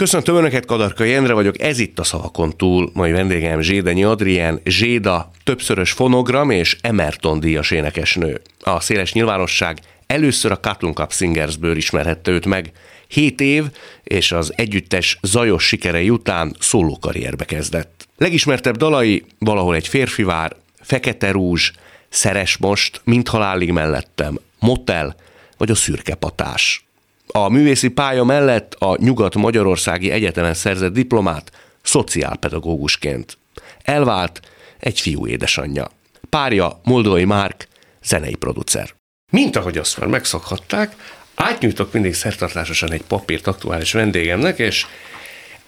Köszöntöm Önöket, Kadarka Jendre vagyok, ez itt a Szavakon túl, mai vendégem Zsédenyi Adrien, Zséda, többszörös fonogram és Emerton díjas énekesnő. A széles nyilvánosság először a Cutting Cup Singersből ismerhette őt meg. Hét év, és az együttes zajos sikerei után szólókarrierbe kezdett. Legismertebb dalai valahol egy férfivár, Fekete rúzs, Szeres most, Mint halálig mellettem, Motel vagy a Szürke patás. A művészi pálya mellett a Nyugat-Magyarországi Egyetemen szerzett diplomát szociálpedagógusként. Elvált egy fiú édesanyja. Párja Moldói Márk, zenei producer. Mint ahogy azt már megszokhatták, átnyújtok mindig szertartásosan egy papírt aktuális vendégemnek, és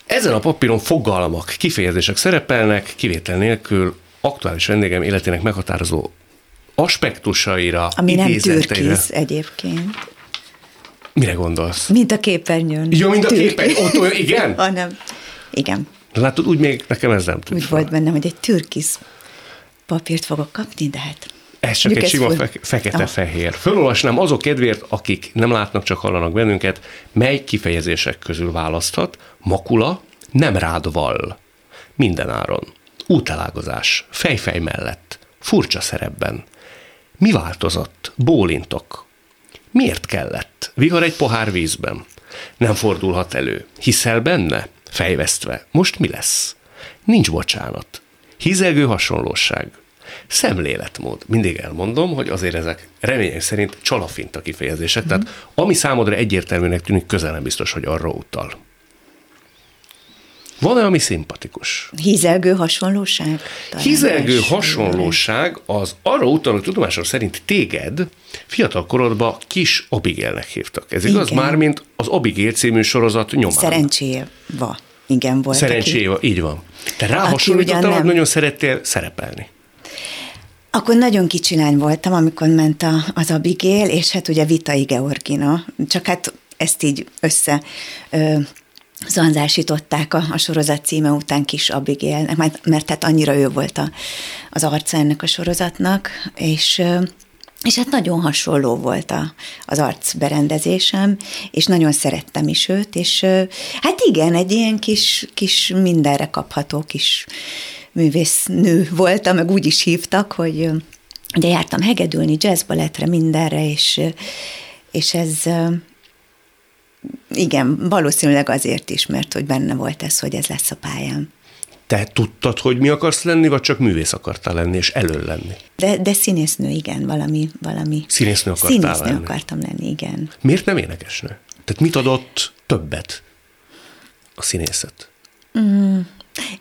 ezen a papíron fogalmak, kifejezések szerepelnek, kivétel nélkül aktuális vendégem életének meghatározó aspektusaira, Ami nem türkisz egyébként. Mire gondolsz? Mint a képernyőn. Jó, mint a képernyőn. Ott olyan, igen? Hanem, igen. Látod, úgy még nekem ez nem tűnt Úgy volt bennem, hogy egy türkisz papírt fogok kapni, de hát ez csak egy sima fe- fekete-fehér. Fölolvasnám azok kedvéért, akik nem látnak, csak hallanak bennünket, mely kifejezések közül választhat. Makula, nem rád vall. Mindenáron. Útelágozás. Fejfej mellett. Furcsa szerepben. Mi változott? Bólintok. Miért kellett? Vihar egy pohár vízben. Nem fordulhat elő. Hiszel benne? Fejvesztve. Most mi lesz? Nincs bocsánat. Hizelgő hasonlóság. Szemléletmód. Mindig elmondom, hogy azért ezek remények szerint csalafinta kifejezések, mm. tehát ami számodra egyértelműnek tűnik, közel nem biztos, hogy arra utal. Van-e, ami szimpatikus? Hízelgő hasonlóság? Talán Hízelgő hasonlóság az arra utal, hogy tudomásom szerint téged fiatal korodban kis Abigélnek hívtak. Ez igaz? Igen. Mármint az Abigél című sorozat nyomán. Szerencséva. Igen, volt. Szerencséva, így van. Te rá hasonlítottál, hogy nagyon szerettél szerepelni. Akkor nagyon kicsi lány voltam, amikor ment a, az Abigél, és hát ugye Vitai Georgina, csak hát ezt így össze ö, zanzásították a, a sorozat címe után kis Abigélnek, mert, mert hát annyira ő volt a, az arca ennek a sorozatnak, és és hát nagyon hasonló volt a, az arcberendezésem, és nagyon szerettem is őt, és hát igen, egy ilyen kis, kis mindenre kapható kis művésznő voltam, meg úgy is hívtak, hogy ugye jártam hegedülni, jazzbalettre, mindenre, és, és ez igen, valószínűleg azért is, mert hogy benne volt ez, hogy ez lesz a pályám. Te tudtad, hogy mi akarsz lenni, vagy csak művész akartál lenni, és elől lenni? De, de színésznő, igen, valami. valami. Színésznő akartál színésznő lenni? akartam lenni, igen. Miért nem énekesnő? Tehát mit adott többet a színészet? Mm,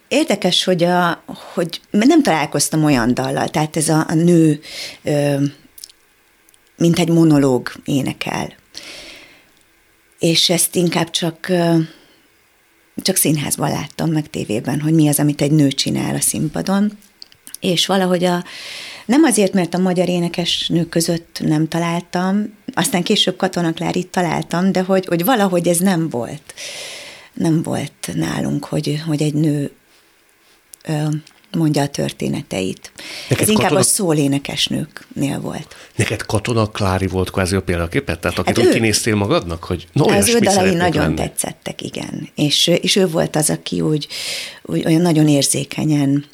Érdekes, hogy, a, hogy nem találkoztam olyan dallal, tehát ez a, a nő, ö, mint egy monológ énekel. És ezt inkább csak, csak színházban láttam, meg tévében, hogy mi az, amit egy nő csinál a színpadon. És valahogy a, nem azért, mert a magyar énekes nők között nem találtam, aztán később Katona Klárit találtam, de hogy, hogy valahogy ez nem volt. Nem volt nálunk, hogy, hogy egy nő mondja a történeteit. Neked Ez inkább katona... a szólénekesnőknél volt. Neked Katona Klári volt kvázi a példaképet? Tehát akit hát ő... kinéztél magadnak, hogy no, Az ő dalai nagyon lenni. tetszettek, igen. És, és ő volt az, aki úgy, úgy olyan nagyon érzékenyen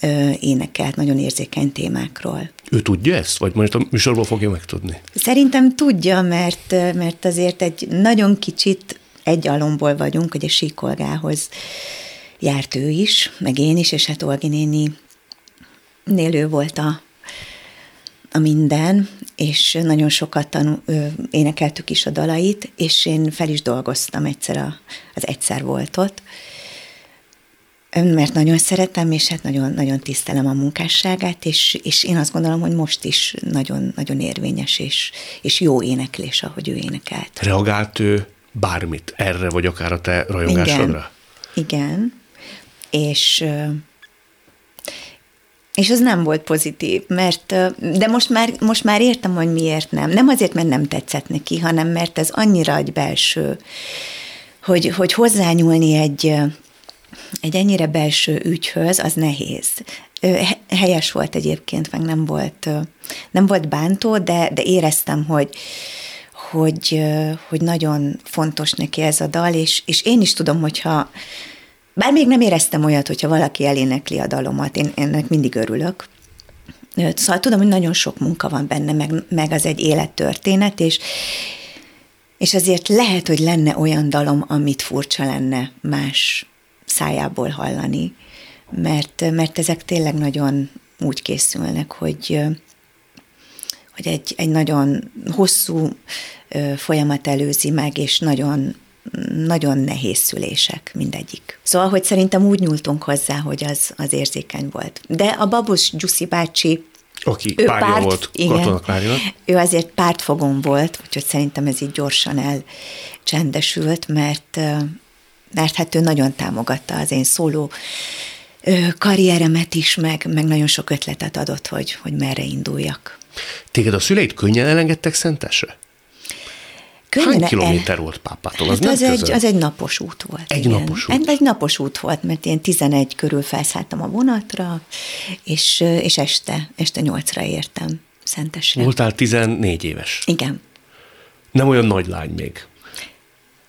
ö, énekelt, nagyon érzékeny témákról. Ő tudja ezt, vagy most a műsorból fogja megtudni? Szerintem tudja, mert, mert azért egy nagyon kicsit egy alomból vagyunk, hogy a síkolgához járt ő is, meg én is, és hát Olgi néni nélő volt a, a minden, és nagyon sokat tanul, ö, énekeltük is a dalait, és én fel is dolgoztam egyszer a, az egyszer volt ott, mert nagyon szeretem, és hát nagyon, nagyon tisztelem a munkásságát, és, és én azt gondolom, hogy most is nagyon, nagyon érvényes és, és jó éneklés, ahogy ő énekelt. Reagált ő bármit erre, vagy akár a te rajongásodra? Igen, igen és és az nem volt pozitív, mert, de most már, most már értem, hogy miért nem. Nem azért, mert nem tetszett neki, hanem mert ez annyira egy belső, hogy, hogy hozzányúlni egy, egy ennyire belső ügyhöz, az nehéz. Helyes volt egyébként, meg nem volt, nem volt bántó, de, de éreztem, hogy, hogy, hogy nagyon fontos neki ez a dal, és, és én is tudom, hogyha bár még nem éreztem olyat, hogyha valaki elénekli a dalomat, én ennek mindig örülök. Szóval tudom, hogy nagyon sok munka van benne, meg, meg az egy élettörténet, és, és azért lehet, hogy lenne olyan dalom, amit furcsa lenne más szájából hallani, mert, mert ezek tényleg nagyon úgy készülnek, hogy, hogy egy, egy nagyon hosszú folyamat előzi meg, és nagyon, nagyon nehéz szülések mindegyik. Szóval, hogy szerintem úgy nyúltunk hozzá, hogy az, az érzékeny volt. De a Babus Gyuszi bácsi aki ő párja párt, volt, igen, Ő azért pártfogom volt, úgyhogy szerintem ez így gyorsan elcsendesült, mert, mert hát ő nagyon támogatta az én szóló karrieremet is, meg, meg nagyon sok ötletet adott, hogy, hogy merre induljak. Téged a szüleid könnyen elengedtek Szentesre? Könnyen Hány kilométer el... volt pápától? Az, hát az, egy, az egy napos út volt. Egy igen. napos út? Egy, egy napos út volt, mert én 11 körül felszálltam a vonatra, és, és este, este 8-ra értem Szentesre. Voltál 14 éves? Igen. Nem olyan nagy lány még.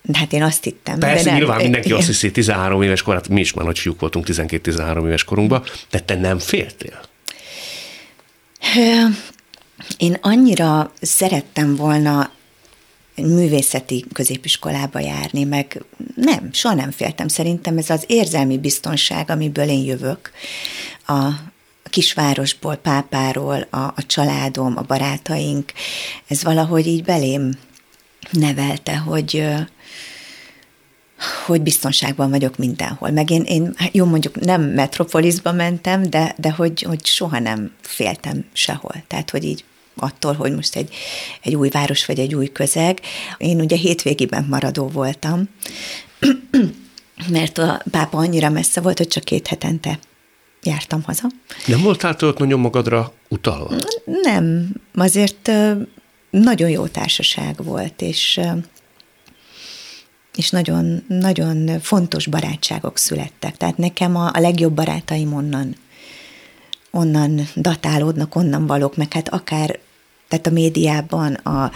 De hát én azt hittem. Persze, de nem, nyilván mindenki azt hiszi, 13 éves korát, mi is már nagy fiúk voltunk 12-13 éves korunkban, de te nem féltél? Én annyira szerettem volna művészeti középiskolába járni, meg nem, soha nem féltem. Szerintem ez az érzelmi biztonság, amiből én jövök, a kisvárosból, pápáról, a, a családom, a barátaink, ez valahogy így belém nevelte, hogy hogy biztonságban vagyok mindenhol. Meg én, én jó mondjuk nem metropolisba mentem, de, de hogy, hogy soha nem féltem sehol. Tehát, hogy így attól, hogy most egy, egy új város vagy egy új közeg. Én ugye hétvégiben maradó voltam, mert a pápa annyira messze volt, hogy csak két hetente jártam haza. Nem voltál te ott nagyon magadra utalva? Nem, azért nagyon jó társaság volt, és és nagyon, nagyon fontos barátságok születtek. Tehát nekem a, a legjobb barátaim onnan, onnan datálódnak, onnan valók, meg hát akár tehát a médiában, a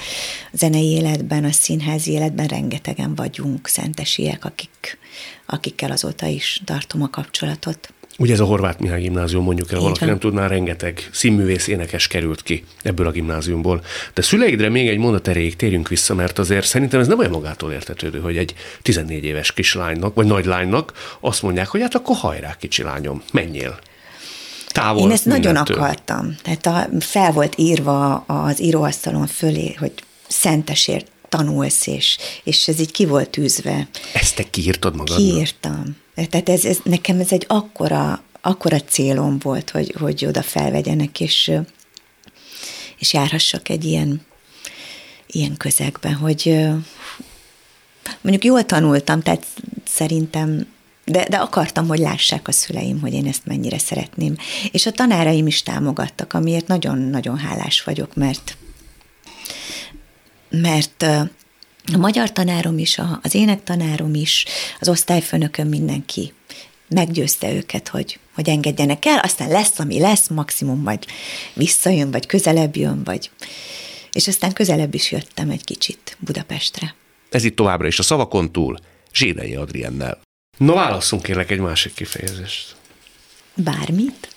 zenei életben, a színházi életben rengetegen vagyunk szentesiek, akik, akikkel azóta is tartom a kapcsolatot. Ugye ez a Horváth Mihály gimnázium, mondjuk el, Így valaki van. nem tudná, rengeteg színművész énekes került ki ebből a gimnáziumból. De szüleidre még egy mondat erejéig térjünk vissza, mert azért szerintem ez nem olyan magától értetődő, hogy egy 14 éves kislánynak, vagy nagy lánynak azt mondják, hogy hát akkor hajrá, kicsi lányom, menjél. Távol Én ezt mindentől. nagyon akartam. Tehát a, fel volt írva az íróasztalon fölé, hogy szentesért tanulsz, és, és ez így ki volt tűzve. Ezt te kiírtad magadnak? Kiírtam. Tehát ez, ez, nekem ez egy akkora, akkora célom volt, hogy, hogy oda felvegyenek, és, és járhassak egy ilyen, ilyen közegben, hogy mondjuk jól tanultam, tehát szerintem de, de akartam, hogy lássák a szüleim, hogy én ezt mennyire szeretném. És a tanáraim is támogattak, amiért nagyon-nagyon hálás vagyok, mert mert a magyar tanárom is, az énektanárom is, az osztályfőnököm mindenki meggyőzte őket, hogy, hogy engedjenek el, aztán lesz, ami lesz, maximum majd visszajön, vagy közelebb jön, vagy... És aztán közelebb is jöttem egy kicsit Budapestre. Ez itt továbbra is a szavakon túl, Zsédei Adriennel. No, válasszunk kérlek egy másik kifejezést. Bármit?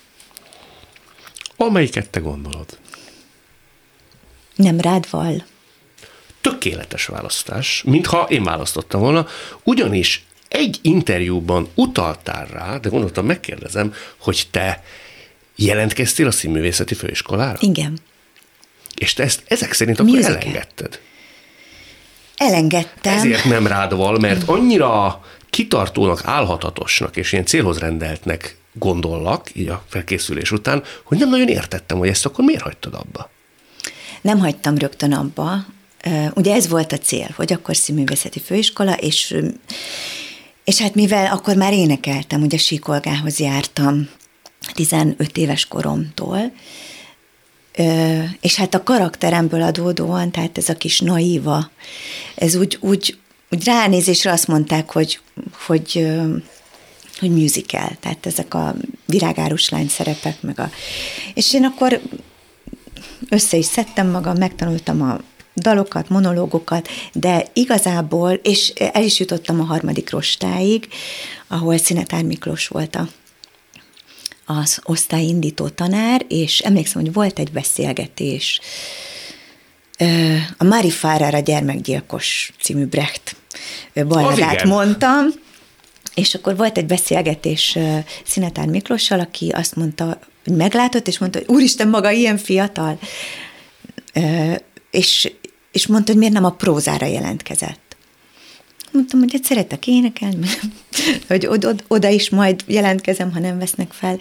Amelyiket te gondolod? Nem rád val tökéletes választás, mintha én választottam volna, ugyanis egy interjúban utaltál rá, de gondoltam, megkérdezem, hogy te jelentkeztél a színművészeti főiskolára? Igen. És te ezt ezek szerint akkor Musical. elengedted? Elengedtem. Ezért nem rád val, mert annyira kitartónak, álhatatosnak és ilyen célhoz rendeltnek gondollak, így a felkészülés után, hogy nem nagyon értettem, hogy ezt akkor miért hagytad abba? Nem hagytam rögtön abba, Ugye ez volt a cél, hogy akkor színművészeti főiskola, és, és hát mivel akkor már énekeltem, ugye síkolgához jártam 15 éves koromtól, és hát a karakteremből adódóan, tehát ez a kis naíva, ez úgy, úgy, úgy ránézésre azt mondták, hogy, hogy, hogy musical, tehát ezek a virágárus lány szerepek, meg a... És én akkor össze is szedtem magam, megtanultam a dalokat, monológokat, de igazából, és el is jutottam a harmadik rostáig, ahol Szinetár Miklós volt a az osztályindító tanár, és emlékszem, hogy volt egy beszélgetés, a Mári Fárára gyermekgyilkos című Brecht balladát mondtam, és akkor volt egy beszélgetés Szinetár Miklóssal, aki azt mondta, hogy meglátott, és mondta, hogy úristen, maga ilyen fiatal. És, és mondta, hogy miért nem a prózára jelentkezett. Mondtam, hogy hát szeretek énekelni, hogy oda, oda is majd jelentkezem, ha nem vesznek fel.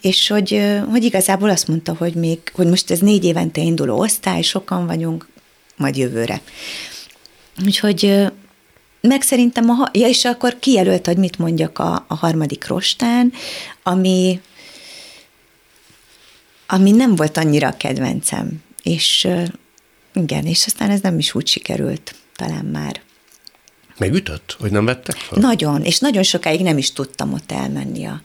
És hogy, hogy igazából azt mondta, hogy még, hogy most ez négy évente induló osztály, sokan vagyunk, majd jövőre. Úgyhogy meg szerintem, a, ja, és akkor kijelölt, hogy mit mondjak a, a harmadik rostán, ami, ami nem volt annyira a kedvencem. És igen, és aztán ez nem is úgy sikerült talán már. Megütött, hogy nem vettek fel? Nagyon, és nagyon sokáig nem is tudtam ott elmenni a,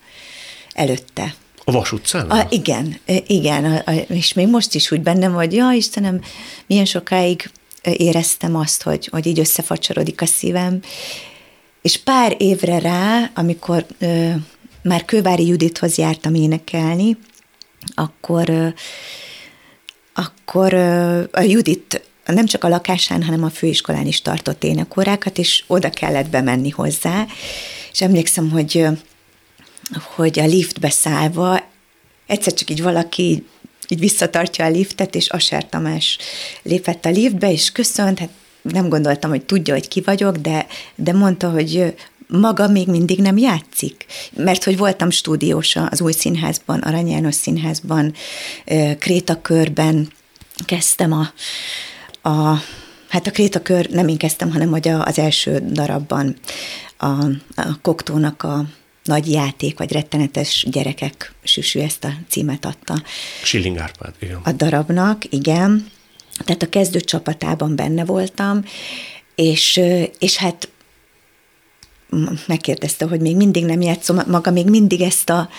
előtte. A Vas utcán? A, igen, igen, a, a, és még most is úgy bennem, hogy ja Istenem, milyen sokáig éreztem azt, hogy, hogy így összefacsorodik a szívem, és pár évre rá, amikor ö, már Kővári Judithoz jártam énekelni, akkor, ö, akkor ö, a Judit nem csak a lakásán, hanem a főiskolán is tartott énekórákat, és oda kellett bemenni hozzá. És emlékszem, hogy, hogy a liftbe szállva egyszer csak így valaki így visszatartja a liftet, és Aser Tamás lépett a liftbe, és köszönt, hát nem gondoltam, hogy tudja, hogy ki vagyok, de, de mondta, hogy maga még mindig nem játszik. Mert hogy voltam stúdiós az új színházban, Arany János színházban, Krétakörben kezdtem a, a Hát a Krétakör nem én kezdtem, hanem hogy az első darabban a, a Koktónak a nagy játék, vagy rettenetes gyerekek süsű ezt a címet adta. Schilling Árpád, igen. A darabnak, igen. Tehát a kezdő csapatában benne voltam, és, és hát megkérdezte, hogy még mindig nem játszom, maga még mindig ezt a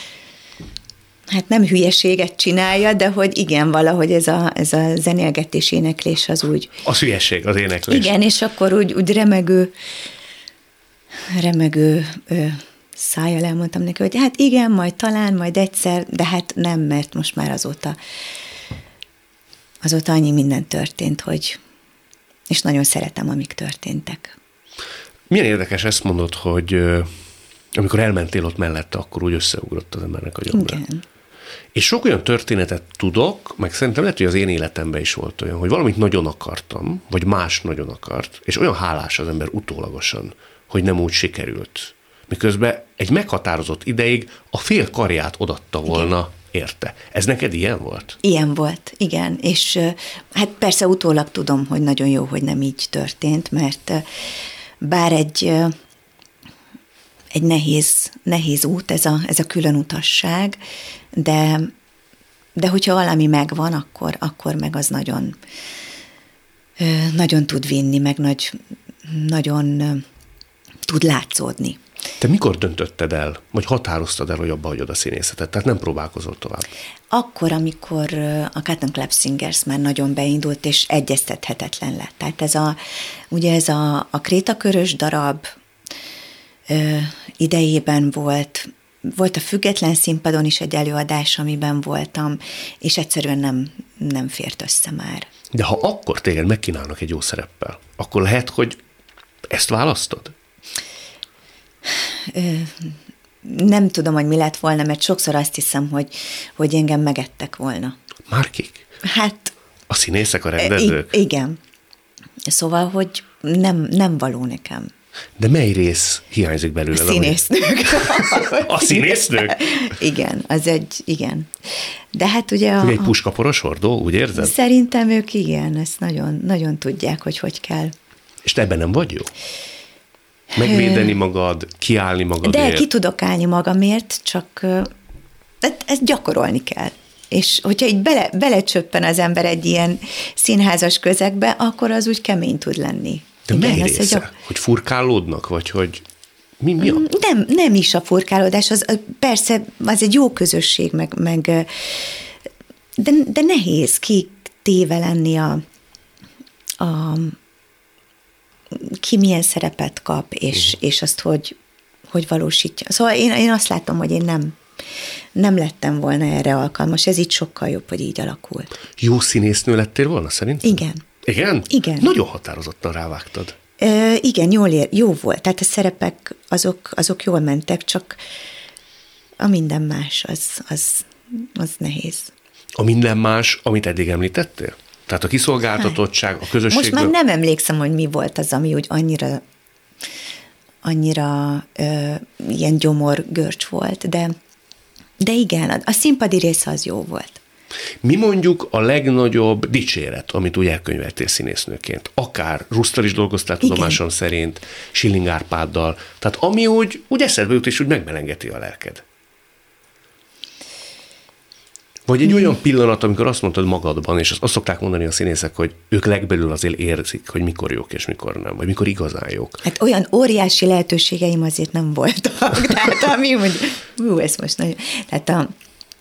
hát nem hülyeséget csinálja, de hogy igen, valahogy ez a, ez a zenélgetés, éneklés az úgy... Az hülyeség, az éneklés. Igen, és akkor úgy, úgy remegő, remegő ö, szájjal elmondtam neki, hogy hát igen, majd talán, majd egyszer, de hát nem, mert most már azóta azóta annyi minden történt, hogy és nagyon szeretem, amik történtek. Milyen érdekes ezt mondod, hogy amikor elmentél ott mellette, akkor úgy összeugrott az embernek a jobbra. Igen. És sok olyan történetet tudok, meg szerintem lehet, hogy az én életemben is volt olyan, hogy valamit nagyon akartam, vagy más nagyon akart, és olyan hálás az ember utólagosan, hogy nem úgy sikerült. Miközben egy meghatározott ideig a fél karját odatta volna igen. érte. Ez neked ilyen volt? Ilyen volt, igen. És hát persze utólag tudom, hogy nagyon jó, hogy nem így történt, mert bár egy egy nehéz, nehéz út, ez a, ez a külön utasság, de, de hogyha valami megvan, akkor, akkor meg az nagyon, nagyon tud vinni, meg nagy, nagyon tud látszódni. Te mikor döntötted el, vagy határoztad el, hogy abba hagyod a színészetet? Tehát nem próbálkozol tovább? Akkor, amikor a Cotton Club Singers már nagyon beindult, és egyeztethetetlen lett. Tehát ez a, ugye ez a, a krétakörös darab idejében volt, volt a független színpadon is egy előadás, amiben voltam, és egyszerűen nem, nem fért össze már. De ha akkor téged megkínálnak egy jó szereppel, akkor lehet, hogy ezt választod? nem tudom, hogy mi lett volna, mert sokszor azt hiszem, hogy, hogy engem megettek volna. Már kik? Hát... A színészek, a rendezők? igen. Szóval, hogy nem, nem való nekem. De mely rész hiányzik belőle? A színésznők. a színésznők? igen, az egy, igen. De hát ugye a... Egy puskaporos hordó, úgy érzed? Szerintem ők igen, ezt nagyon, nagyon tudják, hogy hogy kell. És te ebben nem vagy jó? Megvédeni magad, kiállni magadért? De ki tudok állni magamért, csak ezt gyakorolni kell. És hogyha így bele, belecsöppen az ember egy ilyen színházas közegbe, akkor az úgy kemény tud lenni. De Igen, mely része? Hogy, a... hogy furkálódnak, vagy hogy mi, mi a... Nem, nem is a furkálódás, az persze az egy jó közösség, meg, meg de, de nehéz ki téve lenni a, a, ki milyen szerepet kap, és, uh-huh. és azt hogy, hogy valósítja. Szóval én, én azt látom, hogy én nem, nem lettem volna erre alkalmas. Ez így sokkal jobb, hogy így alakult. Jó színésznő lettél volna szerint? Igen. Igen? Igen. Nagyon határozottan rávágtad. Ö, igen, jól ér, jó volt. Tehát a szerepek azok, azok jól mentek, csak a minden más az, az, az nehéz. A minden más, amit eddig említettél? Tehát a kiszolgáltatottság, a közösségből... Most már nem emlékszem, hogy mi volt az, ami úgy annyira annyira ö, ilyen gyomor görcs volt, de, de igen, a színpadi része az jó volt. Mi mondjuk a legnagyobb dicséret, amit úgy elkönyveltél színésznőként? Akár Rusztal is dolgoztál tudomásom szerint, Schilling Árpáddal, tehát ami úgy, úgy eszedbe jut és úgy megmelengeti a lelked. Vagy egy olyan pillanat, amikor azt mondtad magadban, és azt szokták mondani a színészek, hogy ők legbelül azért érzik, hogy mikor jók és mikor nem, vagy mikor igazán jók. Hát olyan óriási lehetőségeim azért nem voltak. Tehát ami, hogy ú, ez most nagyon... Tehát a,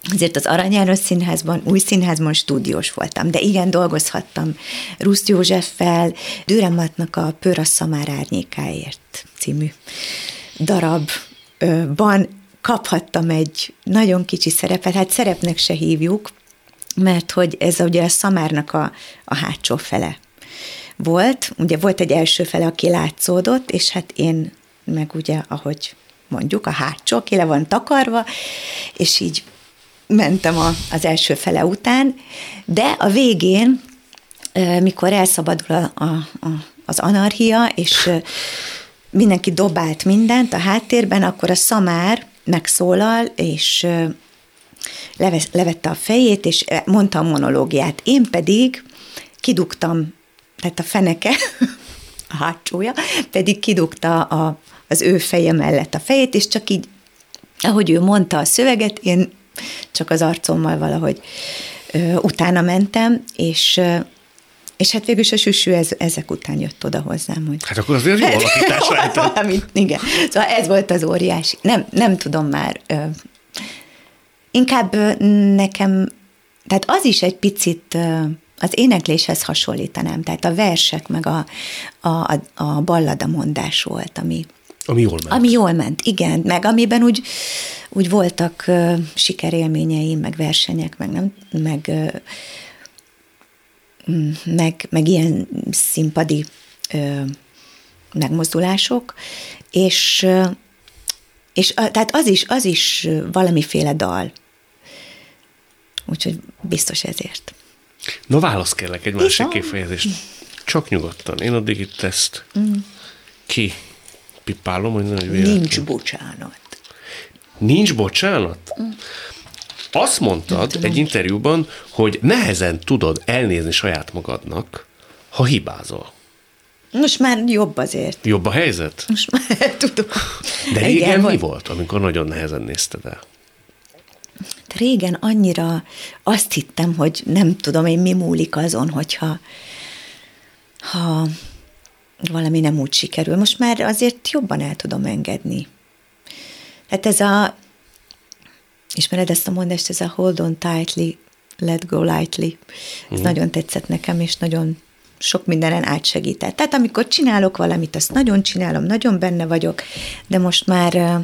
Azért az Arany János Színházban, új színházban stúdiós voltam, de igen, dolgozhattam Ruszt Józseffel, Dürrematnak a Pör a szamár árnyékáért című darabban kaphattam egy nagyon kicsi szerepet, hát szerepnek se hívjuk, mert hogy ez ugye a szamárnak a, a hátsó fele volt. Ugye volt egy első fele, aki látszódott, és hát én meg ugye, ahogy mondjuk, a hátsó, aki le van takarva, és így mentem a, az első fele után, de a végén, mikor elszabadul a, a, az anarchia, és mindenki dobált mindent a háttérben, akkor a szamár megszólal, és levette a fejét, és mondta a monológiát. Én pedig kidugtam, tehát a feneke, a hátsója, pedig kidugta a, az ő feje mellett a fejét, és csak így, ahogy ő mondta a szöveget, én csak az arcommal valahogy ö, utána mentem, és és hát végül is a süsű ez, ezek után jött oda hozzám, hogy... Hát akkor azért jó alakítás Valamit, igen. Szóval ez volt az óriási. Nem, nem tudom már. Ö, inkább ö, nekem, tehát az is egy picit ö, az énekléshez hasonlítanám, tehát a versek, meg a, a, a ballada mondás volt, ami, ami jól ment. Ami jól ment, igen, meg amiben úgy, úgy voltak uh, sikerélményeim, meg versenyek, meg nem, meg uh, meg, meg ilyen színpadi ö, megmozdulások, és, és tehát az is, az is valamiféle dal. Úgyhogy biztos ezért. Na válasz kérlek egy másik kifejezést. Csak nyugodtan. Én addig itt ezt mm. ki pipálom, hogy Nincs bocsánat. Nincs bocsánat? Mm. Azt mondtad egy interjúban, hogy nehezen tudod elnézni saját magadnak, ha hibázol. Most már jobb azért. Jobb a helyzet? Most már tudom. De régen Igen, mi volt, amikor nagyon nehezen nézted el? De régen annyira azt hittem, hogy nem tudom én mi múlik azon, hogyha ha valami nem úgy sikerül. Most már azért jobban el tudom engedni. Hát ez a Ismered ezt a mondást, ez a hold on tightly, let go lightly. Ez uh-huh. nagyon tetszett nekem, és nagyon sok mindenen átsegített. Tehát amikor csinálok valamit, azt nagyon csinálom, nagyon benne vagyok, de most már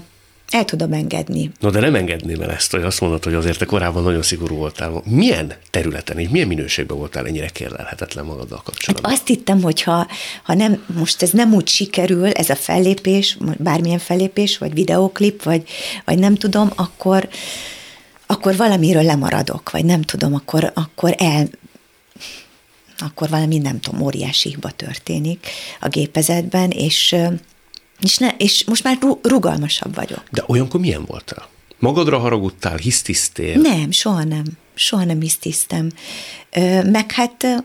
el tudom engedni. No, de nem engedném el ezt, hogy azt mondod, hogy azért te korábban nagyon szigorú voltál. Milyen területen és milyen minőségben voltál ennyire kérlelhetetlen magaddal kapcsolatban? Hát azt hittem, hogy ha, ha nem, most ez nem úgy sikerül, ez a fellépés, bármilyen fellépés, vagy videóklip, vagy, vagy nem tudom, akkor, akkor valamiről lemaradok, vagy nem tudom, akkor, akkor el, akkor valami, nem tudom, óriási hiba történik a gépezetben, és és, ne, és most már rugalmasabb vagyok. De olyankor milyen voltál? Magadra haragudtál, hisztisztél? Nem, soha nem. Soha nem hisztisztem. Meg hát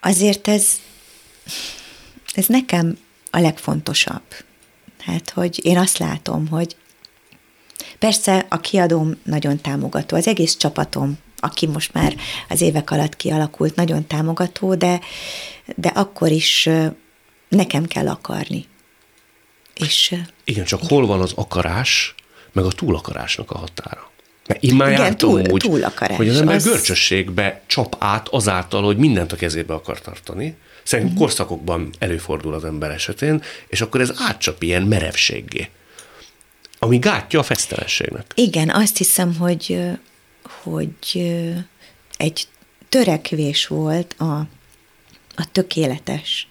azért ez, ez nekem a legfontosabb. Hát, hogy én azt látom, hogy persze a kiadóm nagyon támogató, az egész csapatom, aki most már az évek alatt kialakult, nagyon támogató, de, de akkor is nekem kell akarni. És, igen, csak igen. hol van az akarás, meg a túlakarásnak a határa? Mert én már Igen, jártam túl- úgy, túlakarás. hogy az ember Az- görcsösségbe csap át azáltal, hogy mindent a kezébe akar tartani. Szerintem Mhm. korszakokban előfordul az ember esetén, és akkor ez átcsap ilyen merevséggé, ami gátja a fesztelenségnek. Igen, azt hiszem, hogy, hogy egy törekvés volt a, a tökéletes,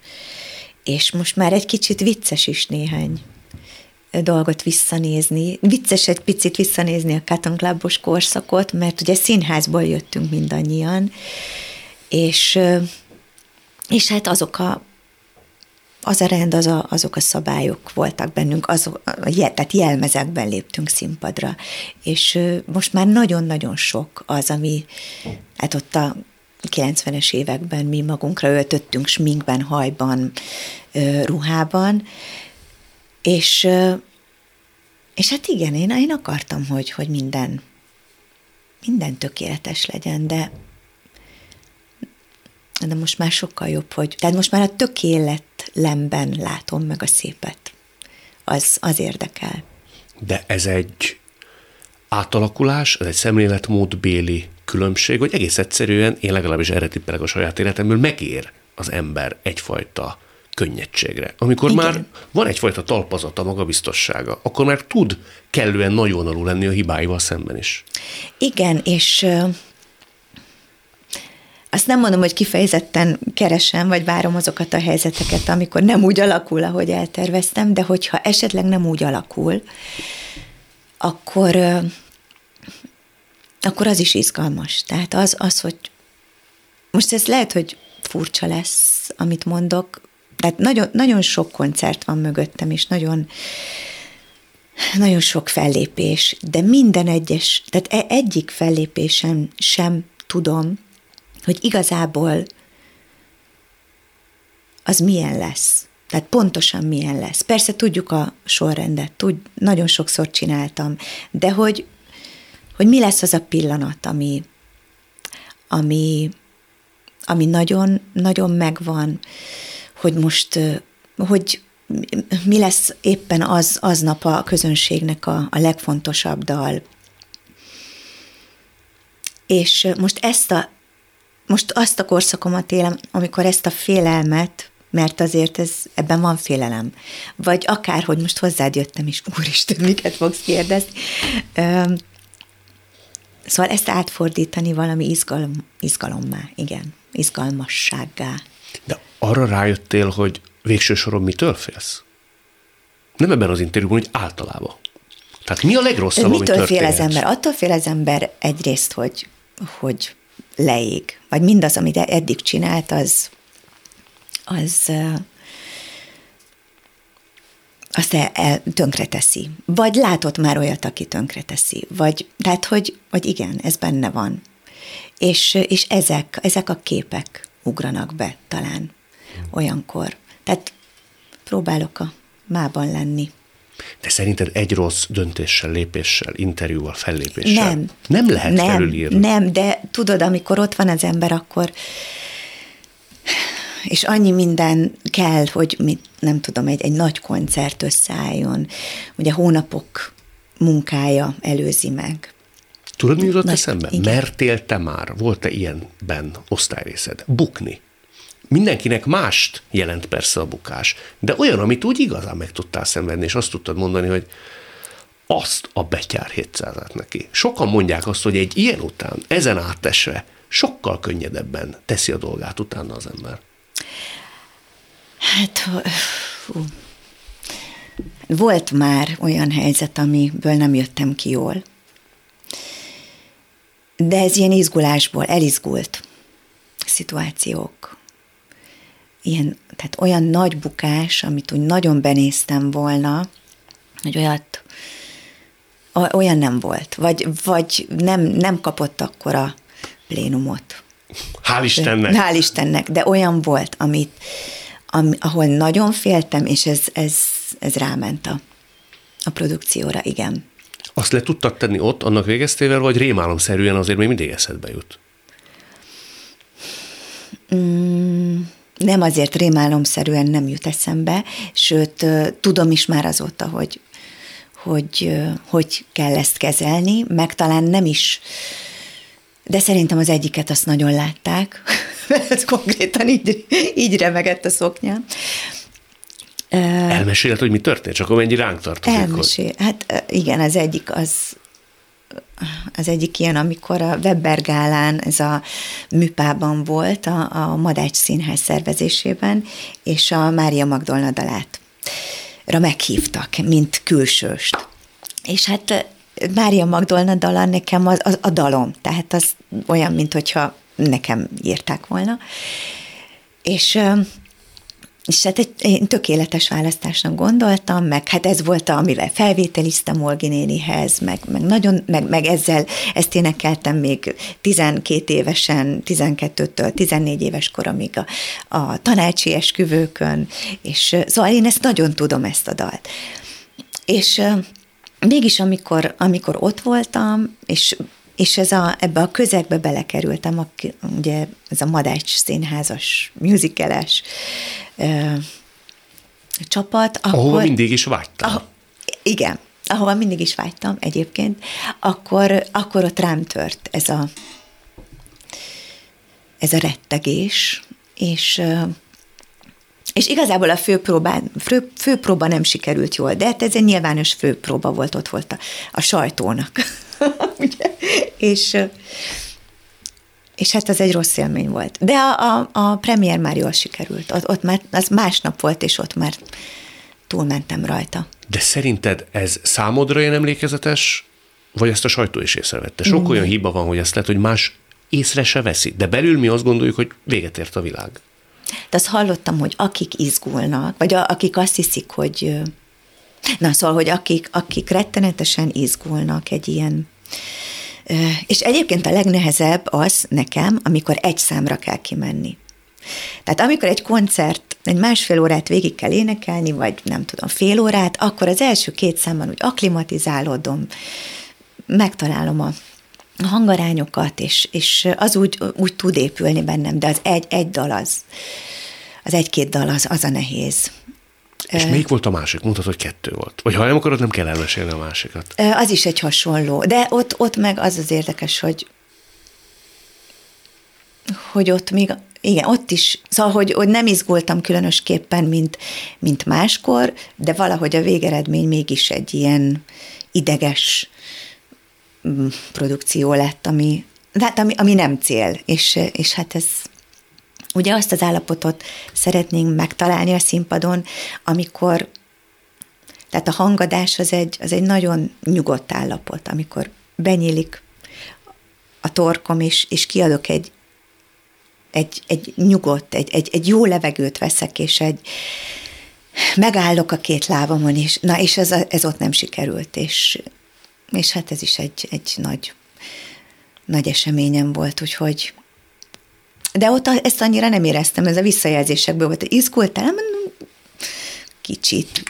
és most már egy kicsit vicces is néhány dolgot visszanézni. Vicces egy picit visszanézni a Cotton Clubos korszakot, mert ugye színházból jöttünk mindannyian, és, és hát azok a az a rend, az a, azok a szabályok voltak bennünk, azok, a tehát jelmezekben léptünk színpadra, és most már nagyon-nagyon sok az, ami, hát ott a 90-es években mi magunkra öltöttünk sminkben, hajban, ruhában, és, és hát igen, én, én akartam, hogy, hogy minden, minden tökéletes legyen, de de most már sokkal jobb, hogy... Tehát most már a tökéletlemben látom meg a szépet. Az, az érdekel. De ez egy átalakulás, ez egy szemléletmódbéli különbség, hogy egész egyszerűen, én legalábbis erre tippelek a saját életemből, megér az ember egyfajta könnyedségre. Amikor Igen. már van egyfajta talpazata, magabiztossága, akkor már tud kellően nagyvonalú lenni a hibáival szemben is. Igen, és azt nem mondom, hogy kifejezetten keresem, vagy várom azokat a helyzeteket, amikor nem úgy alakul, ahogy elterveztem, de hogyha esetleg nem úgy alakul, akkor, akkor az is izgalmas. Tehát az, az, hogy most ez lehet, hogy furcsa lesz, amit mondok, tehát nagyon, nagyon sok koncert van mögöttem, és nagyon, nagyon sok fellépés, de minden egyes, tehát e- egyik fellépésem sem tudom, hogy igazából az milyen lesz. Tehát pontosan milyen lesz. Persze tudjuk a sorrendet, tud, nagyon sokszor csináltam, de hogy, hogy mi lesz az a pillanat, ami, ami, ami nagyon, nagyon megvan, hogy most, hogy mi lesz éppen az, aznap a közönségnek a, a legfontosabb dal. És most ezt a, most azt a korszakomat élem, amikor ezt a félelmet, mert azért ez, ebben van félelem. Vagy akár, hogy most hozzád jöttem is, úristen, miket fogsz kérdezni. Szóval ezt átfordítani valami izgalom, izgalommá, igen, izgalmassággá. De arra rájöttél, hogy végső soron mitől félsz? Nem ebben az interjúban, hogy általában. Tehát mi a legrosszabb, ami Mitől fél történhet? az ember? Attól fél az ember egyrészt, hogy, hogy leég. Vagy mindaz, amit eddig csinált, az, az azt el, el, tönkreteszi. Vagy látott már olyat, aki tönkreteszi. Vagy, tehát, hogy, hogy igen, ez benne van. És, és ezek, ezek a képek ugranak be talán olyankor. Tehát próbálok a mában lenni. De szerinted egy rossz döntéssel, lépéssel, interjúval, fellépéssel Nem. nem lehet nem, felülírni? Nem, de tudod, amikor ott van az ember, akkor és annyi minden kell, hogy mit, nem tudom, egy, egy nagy koncert összeálljon. Ugye hónapok munkája előzi meg. Tudod, mi jutott Nagy- eszembe? igen. Mertél te már, volt-e ilyenben osztályrészed? Bukni. Mindenkinek mást jelent persze a bukás, de olyan, amit úgy igazán meg tudtál szenvedni, és azt tudtad mondani, hogy azt a betyár 700-át neki. Sokan mondják azt, hogy egy ilyen után, ezen átesve, sokkal könnyedebben teszi a dolgát utána az ember. Hát, fú. Volt már olyan helyzet, amiből nem jöttem ki jól. De ez ilyen izgulásból, elizgult szituációk. Ilyen, tehát olyan nagy bukás, amit úgy nagyon benéztem volna, hogy olyat, olyan nem volt. Vagy, vagy nem, nem kapott akkora plénumot. Hál' Istennek! Hál' Istennek, de olyan volt, amit, ami, ahol nagyon féltem, és ez, ez, ez ráment a, a produkcióra, igen. Azt le tudtad tenni ott, annak végeztével, vagy rémálomszerűen azért még mindig eszedbe jut? Nem azért rémálomszerűen nem jut eszembe, sőt, tudom is már azóta, hogy, hogy hogy kell ezt kezelni, meg talán nem is, de szerintem az egyiket azt nagyon látták, ez konkrétan így, így remegett a szoknyám. Elmesélt, hogy mi történt, csak amennyi ránk tartozik. Elmesél. Hogy... Hát igen, az egyik az az egyik ilyen, amikor a Webber Gálán, ez a műpában volt, a, a Madács Színház szervezésében, és a Mária Magdolna dalát meghívtak, mint külsőst. És hát Mária Magdolna dala nekem az, az a dalom, tehát az olyan, mint hogyha nekem írták volna. És és hát egy, én tökéletes választásnak gondoltam, meg hát ez volt, amivel felvételiztem Olgi nénihez, meg, meg nagyon, meg, meg ezzel, ezt énekeltem még 12 évesen, 12-től 14 éves koromig a, a tanácsi esküvőkön, és szóval én ezt nagyon tudom, ezt a dalt. És mégis amikor, amikor ott voltam, és és ez a, ebbe a közegbe belekerültem, a, ugye ez a Madács színházas, musicales ö, csapat. Akkor, ahova mindig is vágytam. Ah, igen, ahova mindig is vágytam egyébként, akkor, akkor ott rám tört ez a, ez a rettegés, és és igazából a főpróbán, fő, főpróba nem sikerült jól, de hát ez egy nyilvános főpróba volt, ott volt a, a sajtónak. Ugye? És, és hát az egy rossz élmény volt. De a, a, a premier már jól sikerült. Ott, ott már, az másnap volt, és ott már túlmentem rajta. De szerinted ez számodra ilyen emlékezetes, vagy ezt a sajtó is észrevette? Sok mm. olyan hiba van, hogy ezt lehet, hogy más észre se veszi, de belül mi azt gondoljuk, hogy véget ért a világ. De azt hallottam, hogy akik izgulnak, vagy a, akik azt hiszik, hogy na szóval, hogy akik, akik rettenetesen izgulnak egy ilyen és egyébként a legnehezebb az nekem, amikor egy számra kell kimenni. Tehát amikor egy koncert, egy másfél órát végig kell énekelni, vagy nem tudom, fél órát, akkor az első két számban úgy aklimatizálódom, megtalálom a hangarányokat, és, és az úgy, úgy tud épülni bennem, de az egy, egy dal az, az egy-két dal az, az a nehéz. És még volt a másik? Mondtad, hogy kettő volt. Vagy ha nem akarod, nem kell elmesélni a másikat. Az is egy hasonló. De ott, ott meg az az érdekes, hogy hogy ott még, igen, ott is, szóval, hogy, hogy nem izgultam különösképpen, mint, mint máskor, de valahogy a végeredmény mégis egy ilyen ideges produkció lett, ami, hát ami, ami nem cél, és, és hát ez, Ugye azt az állapotot szeretnénk megtalálni a színpadon, amikor tehát a hangadás az egy, az egy nagyon nyugodt állapot, amikor benyílik a torkom, és, és kiadok egy, egy, egy nyugodt, egy, egy, egy jó levegőt veszek, és egy megállok a két lábamon, és na, és ez, ez ott nem sikerült, és, és hát ez is egy, egy nagy, nagy eseményem volt, úgyhogy de ott ezt annyira nem éreztem, ez a visszajelzésekből volt, hogy izgultál, kicsit.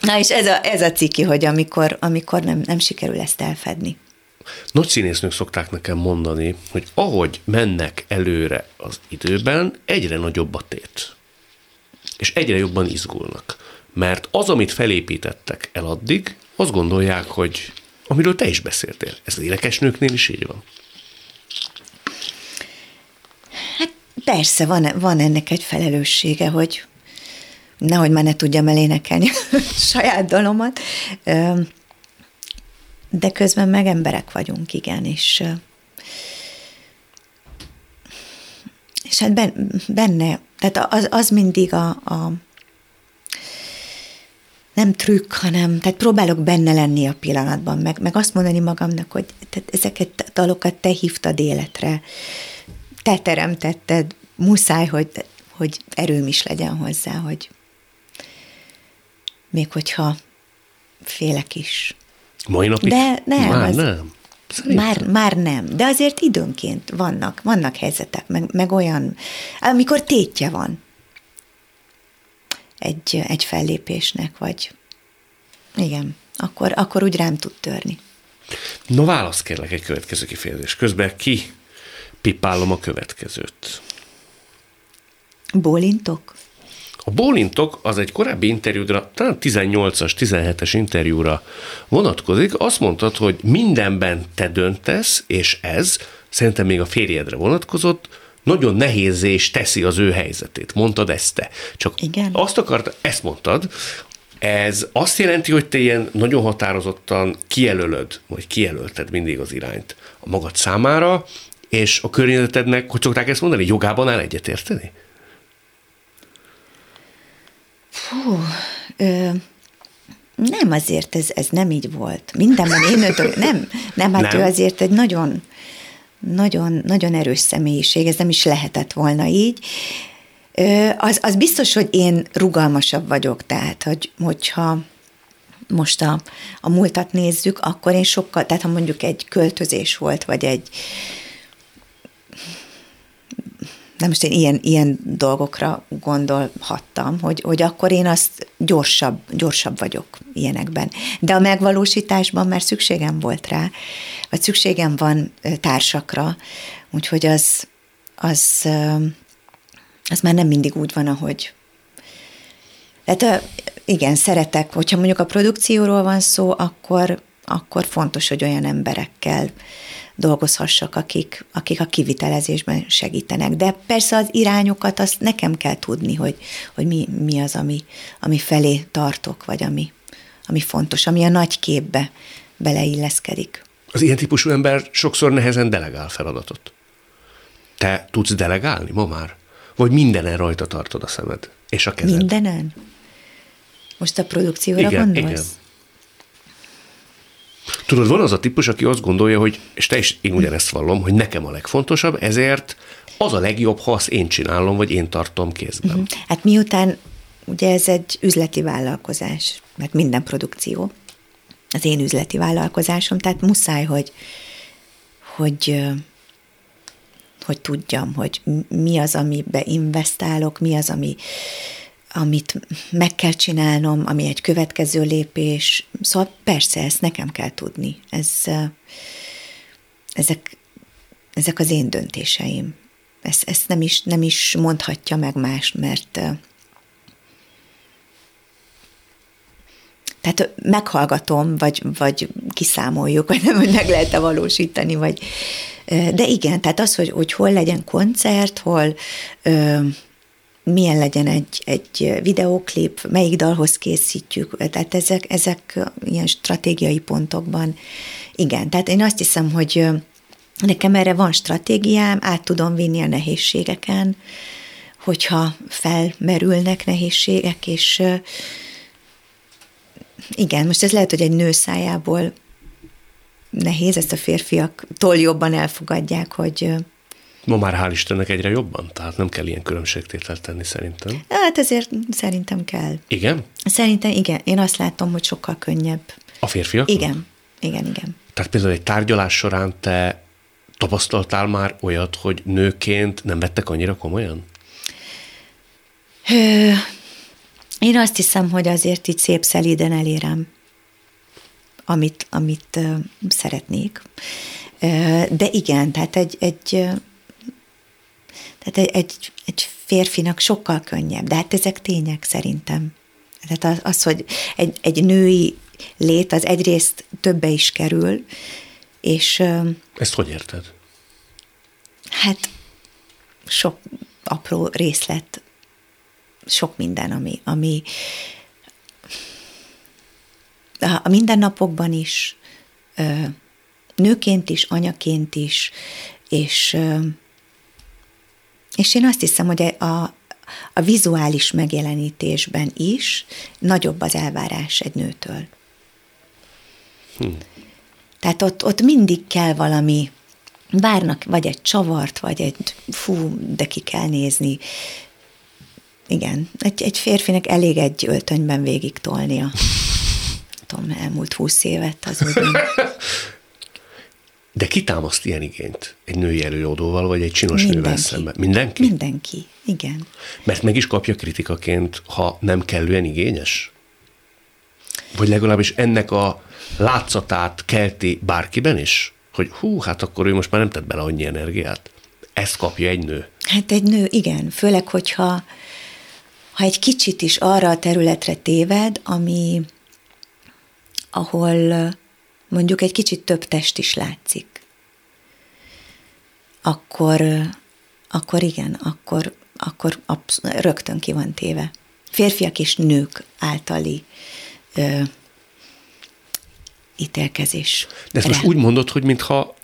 Na és ez a, ez a ciki, hogy amikor, amikor nem, nem sikerül ezt elfedni. Nagy színésznők szokták nekem mondani, hogy ahogy mennek előre az időben, egyre nagyobb a tét. És egyre jobban izgulnak. Mert az, amit felépítettek el addig, azt gondolják, hogy amiről te is beszéltél. Ez énekesnőknél is így van. Persze, van, van ennek egy felelőssége, hogy nehogy már ne tudjam elénekelni saját dalomat, de közben meg emberek vagyunk, igen, és és hát benne, tehát az, az mindig a, a nem trükk, hanem tehát próbálok benne lenni a pillanatban, meg, meg azt mondani magamnak, hogy tehát ezeket a dalokat te hívtad életre, te teremtetted, muszáj, hogy, hogy erőm is legyen hozzá, hogy még hogyha félek is. Mai napig? De nem. Már az, nem. Már, már nem, de azért időnként vannak, vannak helyzetek, meg, meg olyan, amikor tétje van egy, egy fellépésnek, vagy igen, akkor, akkor úgy rám tud törni. No, válasz kérlek egy következő kifejezés. Közben ki pipálom a következőt. Bólintok? A bólintok az egy korábbi interjúra, talán 18-as, 17-es interjúra vonatkozik. Azt mondtad, hogy mindenben te döntesz, és ez, szerintem még a férjedre vonatkozott, nagyon nehézé és teszi az ő helyzetét. Mondtad ezt te. Csak Igen. azt akart, ezt mondtad, ez azt jelenti, hogy te ilyen nagyon határozottan kijelölöd, vagy kijelölted mindig az irányt a magad számára, és a környezetednek, hogy szokták ezt mondani, jogában áll egyetérteni? Fú, ö, nem azért, ez, ez nem így volt. Mindenben én ötök, nem, nem, hát nem. ő azért egy nagyon, nagyon, nagyon erős személyiség, ez nem is lehetett volna így. Az, az biztos, hogy én rugalmasabb vagyok, tehát, hogy, hogyha most a, a múltat nézzük, akkor én sokkal, tehát ha mondjuk egy költözés volt, vagy egy, nem most én ilyen, ilyen dolgokra gondolhattam, hogy, hogy akkor én azt gyorsabb, gyorsabb vagyok ilyenekben. De a megvalósításban már szükségem volt rá, vagy szükségem van társakra, úgyhogy az, az, az már nem mindig úgy van, ahogy. Tehát igen, szeretek, hogyha mondjuk a produkcióról van szó, akkor, akkor fontos, hogy olyan emberekkel dolgozhassak, akik, akik a kivitelezésben segítenek. De persze az irányokat azt nekem kell tudni, hogy, hogy mi, mi az, ami, ami felé tartok, vagy ami, ami fontos, ami a nagy képbe beleilleszkedik. Az ilyen típusú ember sokszor nehezen delegál feladatot. Te tudsz delegálni ma már? Vagy mindenen rajta tartod a szemed és a kezed? Mindenen? Most a produkcióra igen, gondolsz? Igen. Tudod, van az a típus, aki azt gondolja, hogy, és te is én ugyanezt vallom, hogy nekem a legfontosabb, ezért az a legjobb, ha azt én csinálom, vagy én tartom kézben. Uh-huh. Hát miután ugye ez egy üzleti vállalkozás, mert minden produkció az én üzleti vállalkozásom, tehát muszáj, hogy, hogy, hogy tudjam, hogy mi az, amibe investálok, mi az, ami, amit meg kell csinálnom, ami egy következő lépés. Szóval persze, ezt nekem kell tudni. Ez, ezek, ezek az én döntéseim. Ezt, ezt nem, is, nem is mondhatja meg más, mert tehát meghallgatom, vagy, vagy kiszámoljuk, vagy nem, hogy meg lehet-e valósítani, vagy de igen, tehát az, hogy, hogy hol legyen koncert, hol milyen legyen egy, egy videóklip, melyik dalhoz készítjük, tehát ezek, ezek ilyen stratégiai pontokban, igen, tehát én azt hiszem, hogy nekem erre van stratégiám, át tudom vinni a nehézségeken, hogyha felmerülnek nehézségek, és igen, most ez lehet, hogy egy nő szájából nehéz, ezt a férfiaktól jobban elfogadják, hogy Ma már hál' Istennek egyre jobban, tehát nem kell ilyen különbségtételt tenni szerintem. Hát ezért szerintem kell. Igen? Szerintem igen. Én azt látom, hogy sokkal könnyebb. A férfiak? Igen. Igen, igen. Tehát például egy tárgyalás során te tapasztaltál már olyat, hogy nőként nem vettek annyira komolyan? Ö, én azt hiszem, hogy azért így szép szelíden elérem, amit, amit ö, szeretnék. Ö, de igen, tehát egy, egy tehát egy, egy, egy férfinak sokkal könnyebb, de hát ezek tények szerintem. Tehát az, az hogy egy, egy női lét az egyrészt többe is kerül, és... Ezt hogy érted? Hát sok apró részlet, sok minden, ami, ami a mindennapokban is, nőként is, anyaként is, és és én azt hiszem, hogy a, a vizuális megjelenítésben is nagyobb az elvárás egy nőtől. Hm. Tehát ott, ott mindig kell valami, várnak vagy egy csavart, vagy egy fú, de ki kell nézni. Igen, egy, egy férfinek elég egy öltönyben végig tolnia. Tudom, elmúlt húsz évet az úgy. De ki támaszt ilyen igényt? Egy női előadóval, vagy egy csinos Mindenki. nővel szemben? Mindenki? Mindenki, igen. Mert meg is kapja kritikaként, ha nem kellően igényes? Vagy legalábbis ennek a látszatát kelti bárkiben is? Hogy hú, hát akkor ő most már nem tett bele annyi energiát. Ezt kapja egy nő. Hát egy nő, igen. Főleg, hogyha ha egy kicsit is arra a területre téved, ami, ahol mondjuk egy kicsit több test is látszik, akkor, akkor igen, akkor, akkor absz- rögtön ki van téve. Férfiak és nők általi ö, ítélkezés. De ezt most úgy mondod, hogy mintha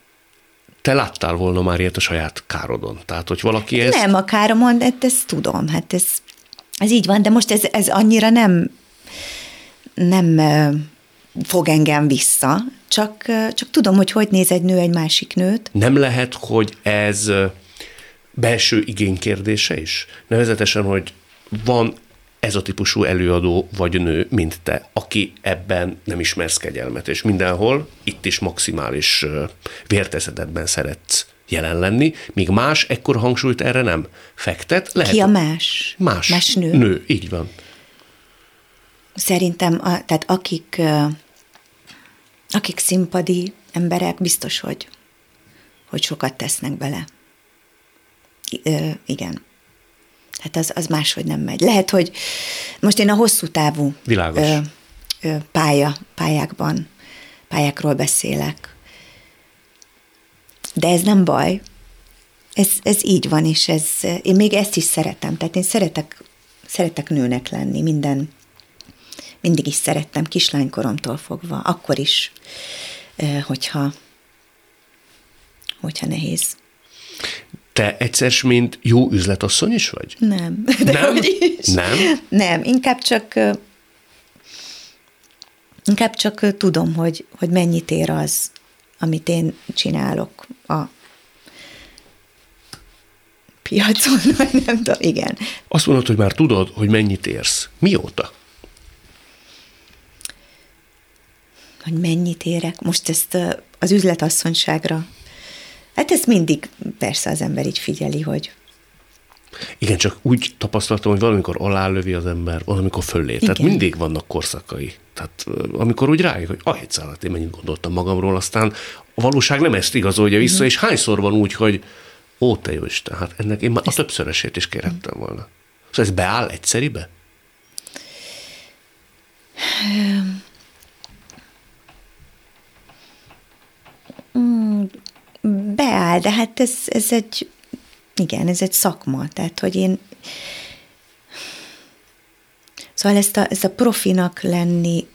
te láttál volna már ilyet a saját károdon. Tehát, hogy valaki ez... Nem a káromon, de ezt tudom, hát ez, ez így van, de most ez, ez annyira nem, nem fog engem vissza, csak, csak tudom, hogy hogy néz egy nő egy másik nőt. Nem lehet, hogy ez belső igénykérdése is? Nevezetesen, hogy van ez a típusú előadó vagy nő, mint te, aki ebben nem ismersz kegyelmet, és mindenhol itt is maximális vértezetedben szeretsz jelen lenni, míg más ekkor hangsúlyt erre nem fektet. Lehet, Ki a más? Más. Más nő. Nő, így van. Szerintem, a, tehát akik, akik színpadi emberek, biztos, hogy, hogy sokat tesznek bele. I, igen. Hát az, az máshogy nem megy. Lehet, hogy most én a hosszú távú Világos. Ö, ö, pálya, pályákban, pályákról beszélek. De ez nem baj. Ez, ez így van, és ez, én még ezt is szeretem. Tehát én szeretek, szeretek nőnek lenni, minden, mindig is szerettem, kislánykoromtól fogva, akkor is, hogyha, hogyha nehéz. Te egyszer, mint jó üzletasszony is vagy? Nem. De nem? Is. Nem? Nem, inkább csak inkább csak tudom, hogy, hogy mennyit ér az, amit én csinálok a piacon, vagy nem tudom, igen. Azt mondod, hogy már tudod, hogy mennyit érsz. Mióta? Hogy mennyit érek? Most ezt az üzletasszonyságra Hát ez mindig persze az ember így figyeli, hogy igen, csak úgy tapasztaltam, hogy valamikor alálövi az ember, valamikor föllé. Tehát mindig vannak korszakai. Tehát amikor úgy rájön, hogy a szállat, én mennyit gondoltam magamról, aztán a valóság nem ezt igazolja vissza, Igen. és hányszor van úgy, hogy ó, te jó Isten, hát ennek én már a többszörösét is kérhettem volna. Szóval ez beáll egyszeribe? Beáll, de hát ez, ez egy, igen, ez egy szakma, tehát hogy én, szóval ezt a, ezt a profinak lenni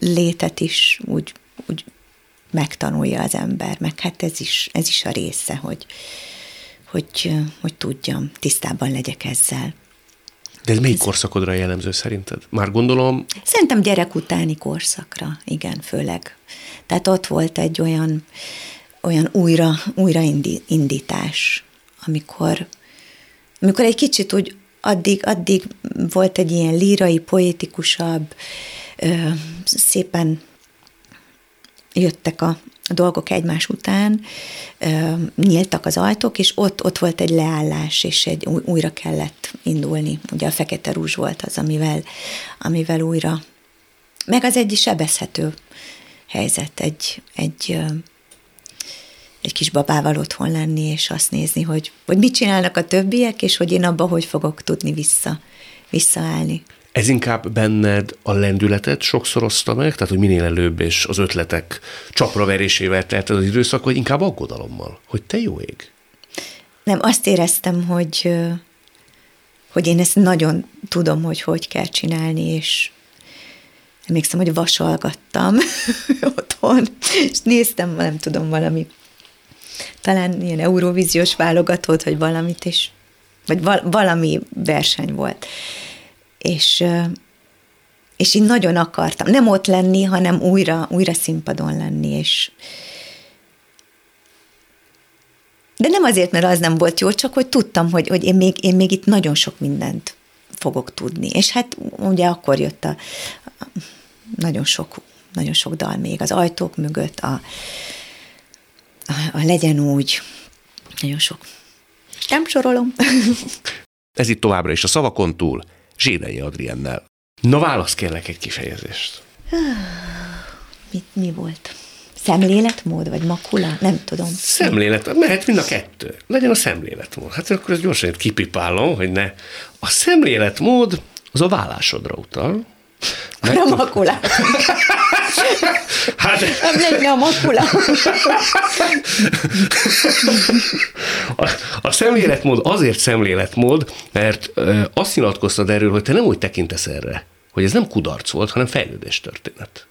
létet is úgy, úgy megtanulja az ember, meg hát ez is, ez is a része, hogy, hogy, hogy tudjam, tisztában legyek ezzel. De ez melyik ez... korszakodra jellemző szerinted? Már gondolom... Szerintem gyerek utáni korszakra, igen, főleg. Tehát ott volt egy olyan, olyan újra, újraindítás, amikor, amikor egy kicsit úgy addig, addig volt egy ilyen lírai, poétikusabb, ö, szépen jöttek a, dolgok egymás után, nyíltak az ajtók, és ott, ott volt egy leállás, és egy újra kellett indulni. Ugye a fekete rúzs volt az, amivel, amivel újra, meg az egy sebezhető helyzet, egy, egy egy kis babával otthon lenni, és azt nézni, hogy, hogy mit csinálnak a többiek, és hogy én abba hogy fogok tudni vissza, visszaállni. Ez inkább benned a lendületet sokszorozta meg, tehát hogy minél előbb és az ötletek csapraverésével telt az időszak, vagy inkább aggodalommal, hogy te jó ég? Nem, azt éreztem, hogy, hogy én ezt nagyon tudom, hogy hogy kell csinálni, és emlékszem, hogy vasalgattam otthon, és néztem, nem tudom, valami talán ilyen Eurovíziós válogatót, vagy valamit is, vagy val- valami verseny volt. És, és én nagyon akartam, nem ott lenni, hanem újra, újra színpadon lenni, és de nem azért, mert az nem volt jó, csak hogy tudtam, hogy, hogy én, még, én még itt nagyon sok mindent fogok tudni. És hát ugye akkor jött a, a nagyon sok, nagyon sok dal még az ajtók mögött, a, a, a legyen úgy. Nagyon sok. Nem sorolom. Ez itt továbbra is a szavakon túl, Zsédei Adriennel. Na válasz kérlek egy kifejezést. Mi, mi volt? Szemléletmód, vagy makula? Nem tudom. Szemlélet, mehet mind a kettő. Legyen a szemléletmód. Hát akkor ezt gyorsan itt kipipálom, hogy ne. A szemléletmód az a vállásodra utal. Meg a makula. Hát... Nem lenne a makula. A, a szemléletmód azért szemléletmód, mert azt nyilatkoztad erről, hogy te nem úgy tekintesz erre, hogy ez nem kudarc volt, hanem fejlődés történet.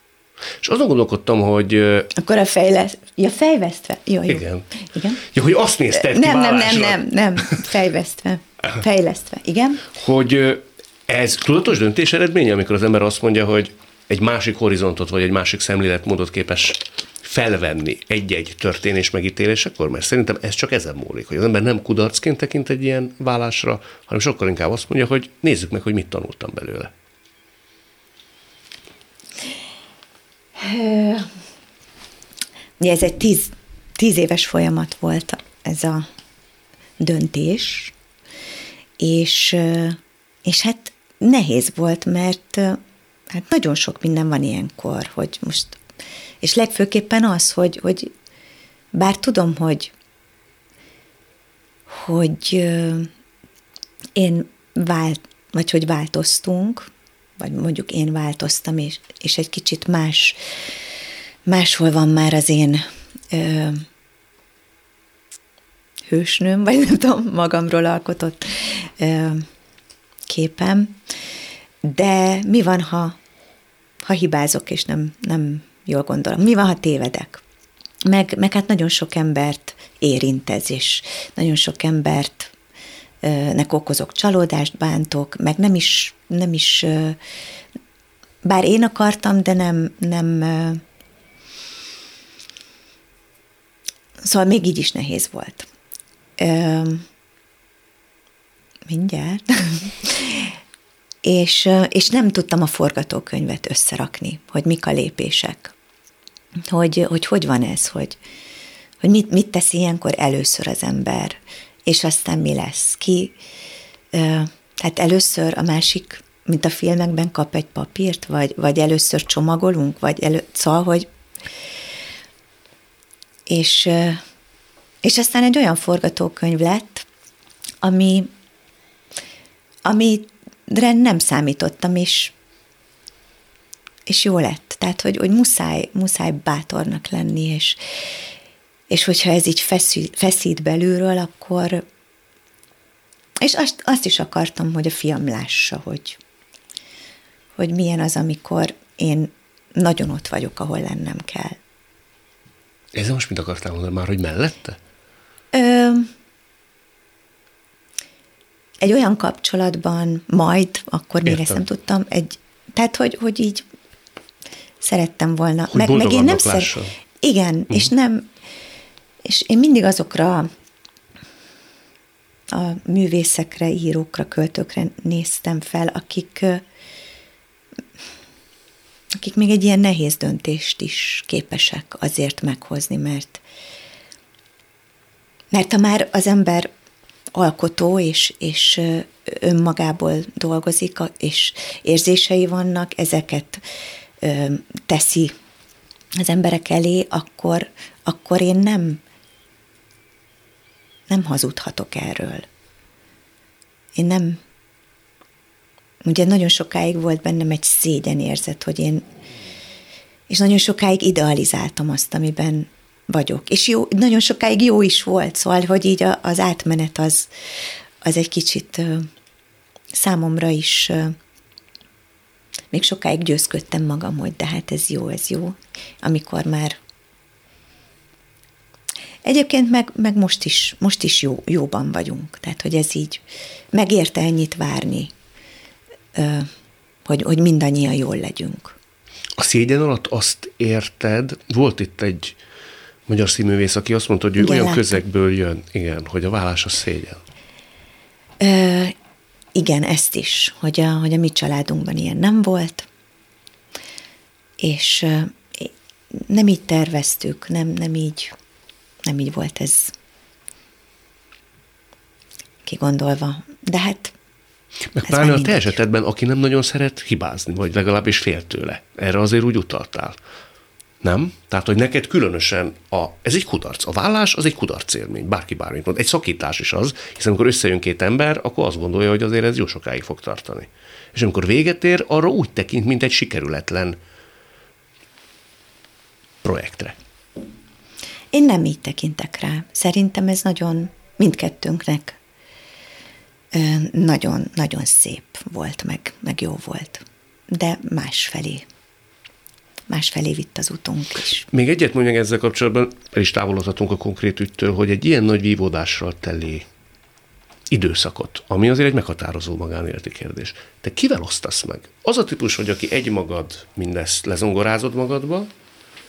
És azon gondolkodtam, hogy... Akkor a fejlesz... Ja, fejvesztve. Jó, jó. Igen. Igen. Ja, hogy azt nézted Nem, nem, nem, nem, nem, fejvesztve. Fejlesztve, igen. Hogy ez tudatos döntés eredménye, amikor az ember azt mondja, hogy egy másik horizontot, vagy egy másik szemléletmódot képes felvenni egy-egy történés megítélésekor, mert szerintem ez csak ezen múlik, hogy az ember nem kudarcként tekint egy ilyen vállásra, hanem sokkal inkább azt mondja, hogy nézzük meg, hogy mit tanultam belőle. Ugye ez egy tíz, tíz éves folyamat volt ez a döntés, és, és hát nehéz volt, mert hát nagyon sok minden van ilyenkor, hogy most, és legfőképpen az, hogy, hogy bár tudom, hogy, hogy én vált, vagy hogy változtunk, vagy mondjuk én változtam, és, és egy kicsit más, máshol van már az én ö, hősnőm, vagy nem tudom, magamról alkotott ö, képem. De mi van, ha, ha hibázok, és nem, nem jól gondolom? Mi van, ha tévedek? Meg, meg hát nagyon sok embert érint ez, és nagyon sok embert nek okozok csalódást, bántok, meg nem is, nem is, bár én akartam, de nem, nem, szóval még így is nehéz volt. Mindjárt. és, és nem tudtam a forgatókönyvet összerakni, hogy mik a lépések. Hogy hogy, hogy van ez, hogy, hogy mit, mit tesz ilyenkor először az ember, és aztán mi lesz. Ki, tehát először a másik, mint a filmekben kap egy papírt, vagy, vagy először csomagolunk, vagy elő, szóval, hogy és, és aztán egy olyan forgatókönyv lett, ami, amire nem számítottam, és, és jó lett. Tehát, hogy, hogy muszáj, muszáj bátornak lenni, és, és hogyha ez így feszít, feszít belülről, akkor... És azt, azt is akartam, hogy a fiam lássa, hogy, hogy milyen az, amikor én nagyon ott vagyok, ahol lennem kell. Ez most mit akartál mondani már, hogy mellette? Ö, egy olyan kapcsolatban majd, akkor még Értem. ezt nem tudtam, egy, tehát, hogy, hogy így szerettem volna. Hogy meg, meg én nem szer... Igen, uh-huh. és nem, és én mindig azokra a művészekre, írókra, költőkre néztem fel, akik, akik még egy ilyen nehéz döntést is képesek azért meghozni, mert mert ha már az ember alkotó, és, és önmagából dolgozik, és érzései vannak, ezeket teszi az emberek elé, akkor, akkor én nem nem hazudhatok erről. Én nem, ugye nagyon sokáig volt bennem egy szégyenérzet, hogy én, és nagyon sokáig idealizáltam azt, amiben vagyok. És jó, nagyon sokáig jó is volt, szóval, hogy így az átmenet az, az egy kicsit számomra is még sokáig győzködtem magam, hogy de hát ez jó, ez jó, amikor már Egyébként meg, meg most is, most is jó, jóban vagyunk. Tehát, hogy ez így megérte ennyit várni, hogy, hogy mindannyian jól legyünk. A szégyen alatt azt érted, volt itt egy magyar színművész, aki azt mondta, hogy ő igen, olyan látom. közegből jön, igen, hogy a vállás a szégyen. Ö, igen, ezt is, hogy a, hogy a mi családunkban ilyen nem volt, és nem így terveztük, nem, nem így nem így volt ez kigondolva. De hát meg pláne a te esetedben, aki nem nagyon szeret hibázni, vagy legalábbis fél tőle. Erre azért úgy utaltál. Nem? Tehát, hogy neked különösen a, ez egy kudarc. A vállás az egy kudarc élmény, bárki bármit mond. Egy szakítás is az, hiszen amikor összejön két ember, akkor azt gondolja, hogy azért ez jó sokáig fog tartani. És amikor véget ér, arra úgy tekint, mint egy sikerületlen projektre. Én nem így tekintek rá. Szerintem ez nagyon mindkettőnknek nagyon-nagyon szép volt, meg, meg jó volt. De másfelé másfelé vitt az utunk is. Még egyet mondjak ezzel kapcsolatban, el is távolodhatunk a konkrét ügytől, hogy egy ilyen nagy vívódással teli időszakot, ami azért egy meghatározó magánéleti kérdés. Te kivel osztasz meg? Az a típus vagy, aki egy magad mindezt lezongorázod magadba,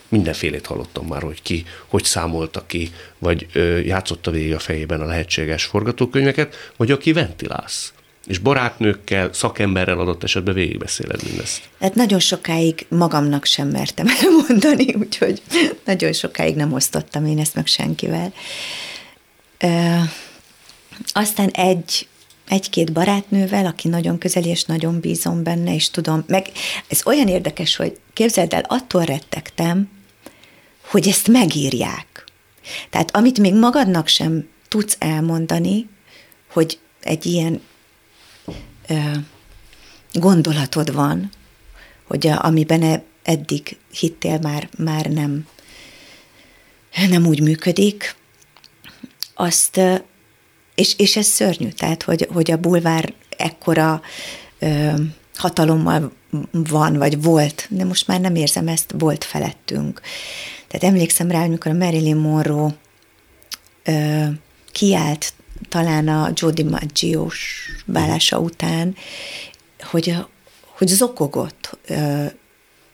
mindenfélét hallottam már, hogy ki, hogy számolta ki, vagy ö, játszotta végig a fejében a lehetséges forgatókönyveket, vagy aki ventilálsz. És barátnőkkel, szakemberrel adott esetben végigbeszéled mindezt. Hát nagyon sokáig magamnak sem mertem elmondani, úgyhogy nagyon sokáig nem osztottam én ezt meg senkivel. Ö, aztán egy egy-két barátnővel, aki nagyon közeli, és nagyon bízom benne, és tudom, meg ez olyan érdekes, hogy képzeld el, attól rettegtem, hogy ezt megírják. Tehát amit még magadnak sem tudsz elmondani, hogy egy ilyen gondolatod van, hogy a, amiben e, eddig hittél már, már nem, nem úgy működik, azt, és, és ez szörnyű, tehát, hogy, hogy a bulvár ekkora ö, hatalommal van, vagy volt, de most már nem érzem ezt, volt felettünk. Tehát emlékszem rá, amikor a Marilyn Monroe ö, kiállt talán a Jody Maggio-s válása után, hogy, hogy zokogott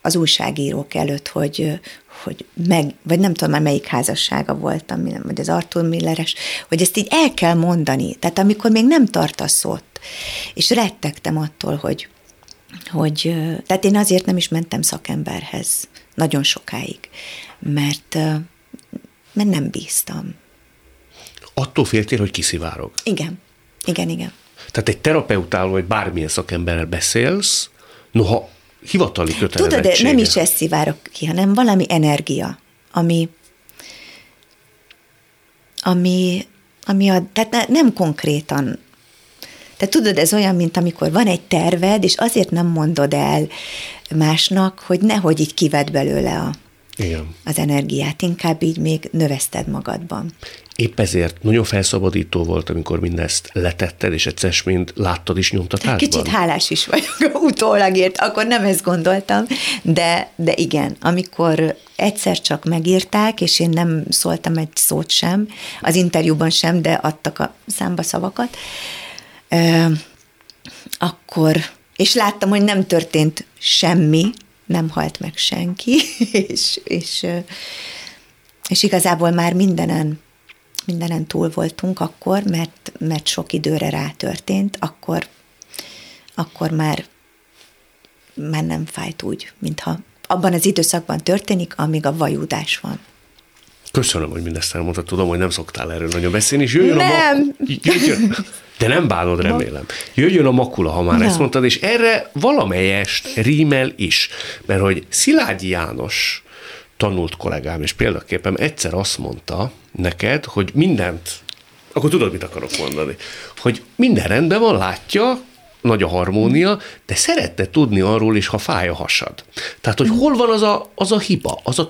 az újságírók előtt, hogy, hogy meg, vagy nem tudom már melyik házassága volt, vagy az Arthur Milleres, hogy ezt így el kell mondani. Tehát amikor még nem tartasz ott, és rettegtem attól, hogy, hogy tehát én azért nem is mentem szakemberhez nagyon sokáig, mert, mert nem bíztam. Attól féltél, hogy kiszivárog? Igen, igen, igen. Tehát egy terapeutával, vagy bármilyen szakemberrel beszélsz, noha hivatali kötelezettsége. Tudod, de nem is ez szivárok ki, hanem valami energia, ami, ami, ami a, tehát nem konkrétan tehát tudod, ez olyan, mint amikor van egy terved, és azért nem mondod el másnak, hogy nehogy így kived belőle a, Igen. az energiát, inkább így még növeszted magadban. Épp ezért nagyon felszabadító volt, amikor mindezt letetted, és egyszer mint láttad is nyomtatásban. Kicsit hálás is vagyok utólagért, akkor nem ezt gondoltam, de, de igen, amikor egyszer csak megírták, és én nem szóltam egy szót sem, az interjúban sem, de adtak a számba szavakat, akkor, és láttam, hogy nem történt semmi, nem halt meg senki, és, és, és igazából már mindenen, mindenen túl voltunk akkor, mert, mert sok időre rátörtént, akkor, akkor már, már nem fájt úgy, mintha abban az időszakban történik, amíg a vajúdás van. Köszönöm, hogy mindezt elmondtad. Tudom, hogy nem szoktál erről nagyon beszélni, és jöjjön nem. a... Jöjjön, de nem bánod, remélem. Jöjjön a makula, ha már Na. ezt mondtad, és erre valamelyest rímel is. Mert hogy Szilágyi János tanult kollégám, és példaképpen egyszer azt mondta neked, hogy mindent, akkor tudod, mit akarok mondani, hogy minden rendben van, látja, nagy a harmónia, de szeretne tudni arról is, ha fáj a hasad. Tehát, hogy hol van az a, az a hiba, az a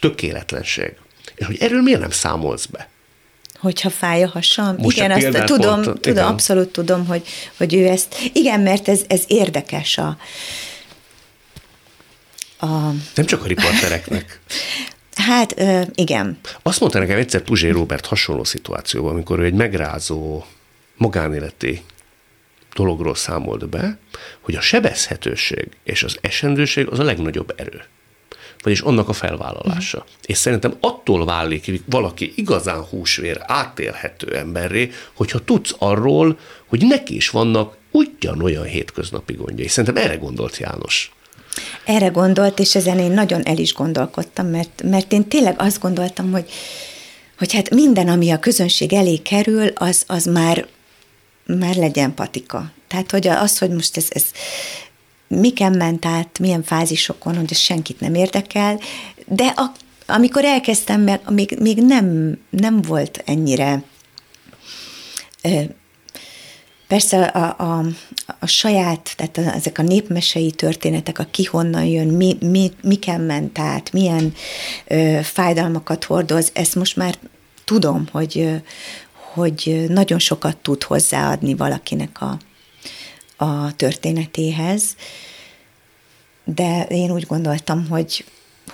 tökéletlenség. És hogy erről miért nem számolsz be? hogyha fáj a hasam. Most igen, azt tudom, pont, tudom, igen. abszolút tudom, hogy, hogy ő ezt, igen, mert ez, ez érdekes a, a... Nem csak a riportereknek. Hát, ö, igen. Azt mondta nekem egyszer Puzsé Robert hasonló szituációban, amikor ő egy megrázó magánéleti dologról számolt be, hogy a sebezhetőség és az esendőség az a legnagyobb erő vagyis annak a felvállalása. Uh-huh. És szerintem attól válik valaki igazán húsvér, átélhető emberré, hogyha tudsz arról, hogy neki is vannak ugyanolyan hétköznapi gondjai. Szerintem erre gondolt János. Erre gondolt, és ezen én nagyon el is gondolkodtam, mert, mert én tényleg azt gondoltam, hogy, hogy hát minden, ami a közönség elé kerül, az, az már, már legyen patika. Tehát, hogy az, hogy most ez, ez miken ment át, milyen fázisokon, hogy ez senkit nem érdekel, de a, amikor elkezdtem, meg, még, még nem, nem volt ennyire Persze a, a, a saját, tehát ezek a népmesei történetek, a ki honnan jön, mi, mi, miken ment át, milyen ö, fájdalmakat hordoz, ezt most már tudom, hogy, hogy nagyon sokat tud hozzáadni valakinek a, a történetéhez, de én úgy gondoltam, hogy,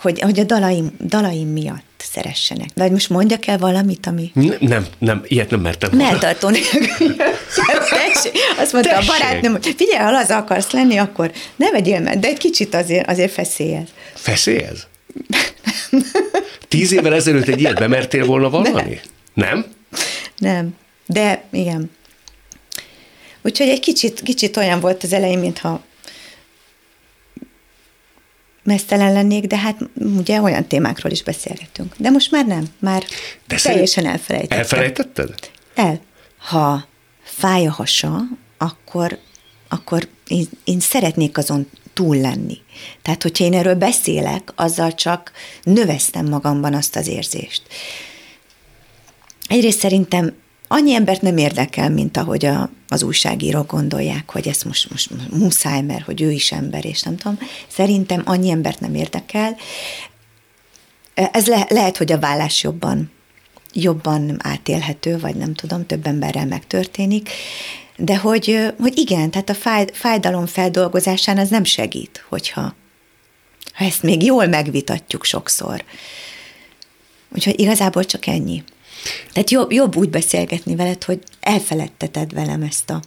hogy, hogy a dalaim, dalaim miatt szeressenek. De most mondjak el valamit, ami... Nem, nem, nem ilyet nem mertem. Melltartó Azt mondta Tessék. a barátnőm, hogy figyelj, ha az akarsz lenni, akkor ne vegyél mert, de egy kicsit azért, azért feszélyez. Feszélyez? Tíz évvel ezelőtt egy ilyet bemertél volna valami? Nem? Nem? Nem, de igen. Úgyhogy egy kicsit, kicsit olyan volt az elején, mintha mesztelen lennék, de hát ugye olyan témákról is beszélgetünk. De most már nem, már de teljesen elfelejtettem. Elfelejtetted? El. Ha fáj a hasa, akkor, akkor én, én szeretnék azon túl lenni. Tehát, hogyha én erről beszélek, azzal csak növesztem magamban azt az érzést. Egyrészt szerintem annyi embert nem érdekel, mint ahogy a, az újságírók gondolják, hogy ez most, most muszáj, mert hogy ő is ember, és nem tudom. Szerintem annyi embert nem érdekel. Ez le, lehet, hogy a vállás jobban, jobban átélhető, vagy nem tudom, több emberrel megtörténik, de hogy, hogy igen, tehát a fáj, fájdalom feldolgozásán az nem segít, hogyha ha ezt még jól megvitatjuk sokszor. Úgyhogy igazából csak ennyi. Tehát jobb, jobb úgy beszélgetni veled, hogy elfeledteted velem ezt a,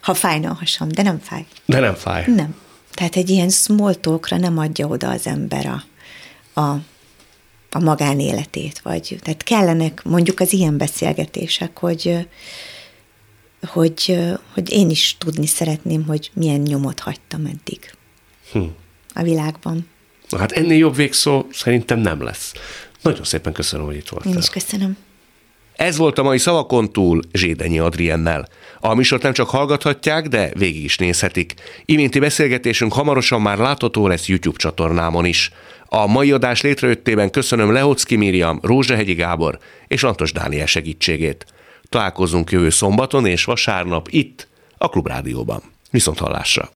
ha fájna a hasam, de nem fáj. De nem fáj. Nem. Tehát egy ilyen small talkra nem adja oda az ember a, a, a magánéletét, vagy tehát kellenek mondjuk az ilyen beszélgetések, hogy, hogy, hogy én is tudni szeretném, hogy milyen nyomot hagytam eddig hm. a világban. Na hát ennél jobb végszó szerintem nem lesz. Nagyon szépen köszönöm, hogy itt voltál. Én is köszönöm. Ez volt a mai Szavakon túl Zsédenyi Adriennel. A műsort nem csak hallgathatják, de végig is nézhetik. Iménti beszélgetésünk hamarosan már látható lesz YouTube csatornámon is. A mai adás létrejöttében köszönöm Lehocki Miriam, Rózsahegyi Gábor és Lantos Dániel segítségét. Találkozunk jövő szombaton és vasárnap itt, a Klubrádióban. Viszont hallásra!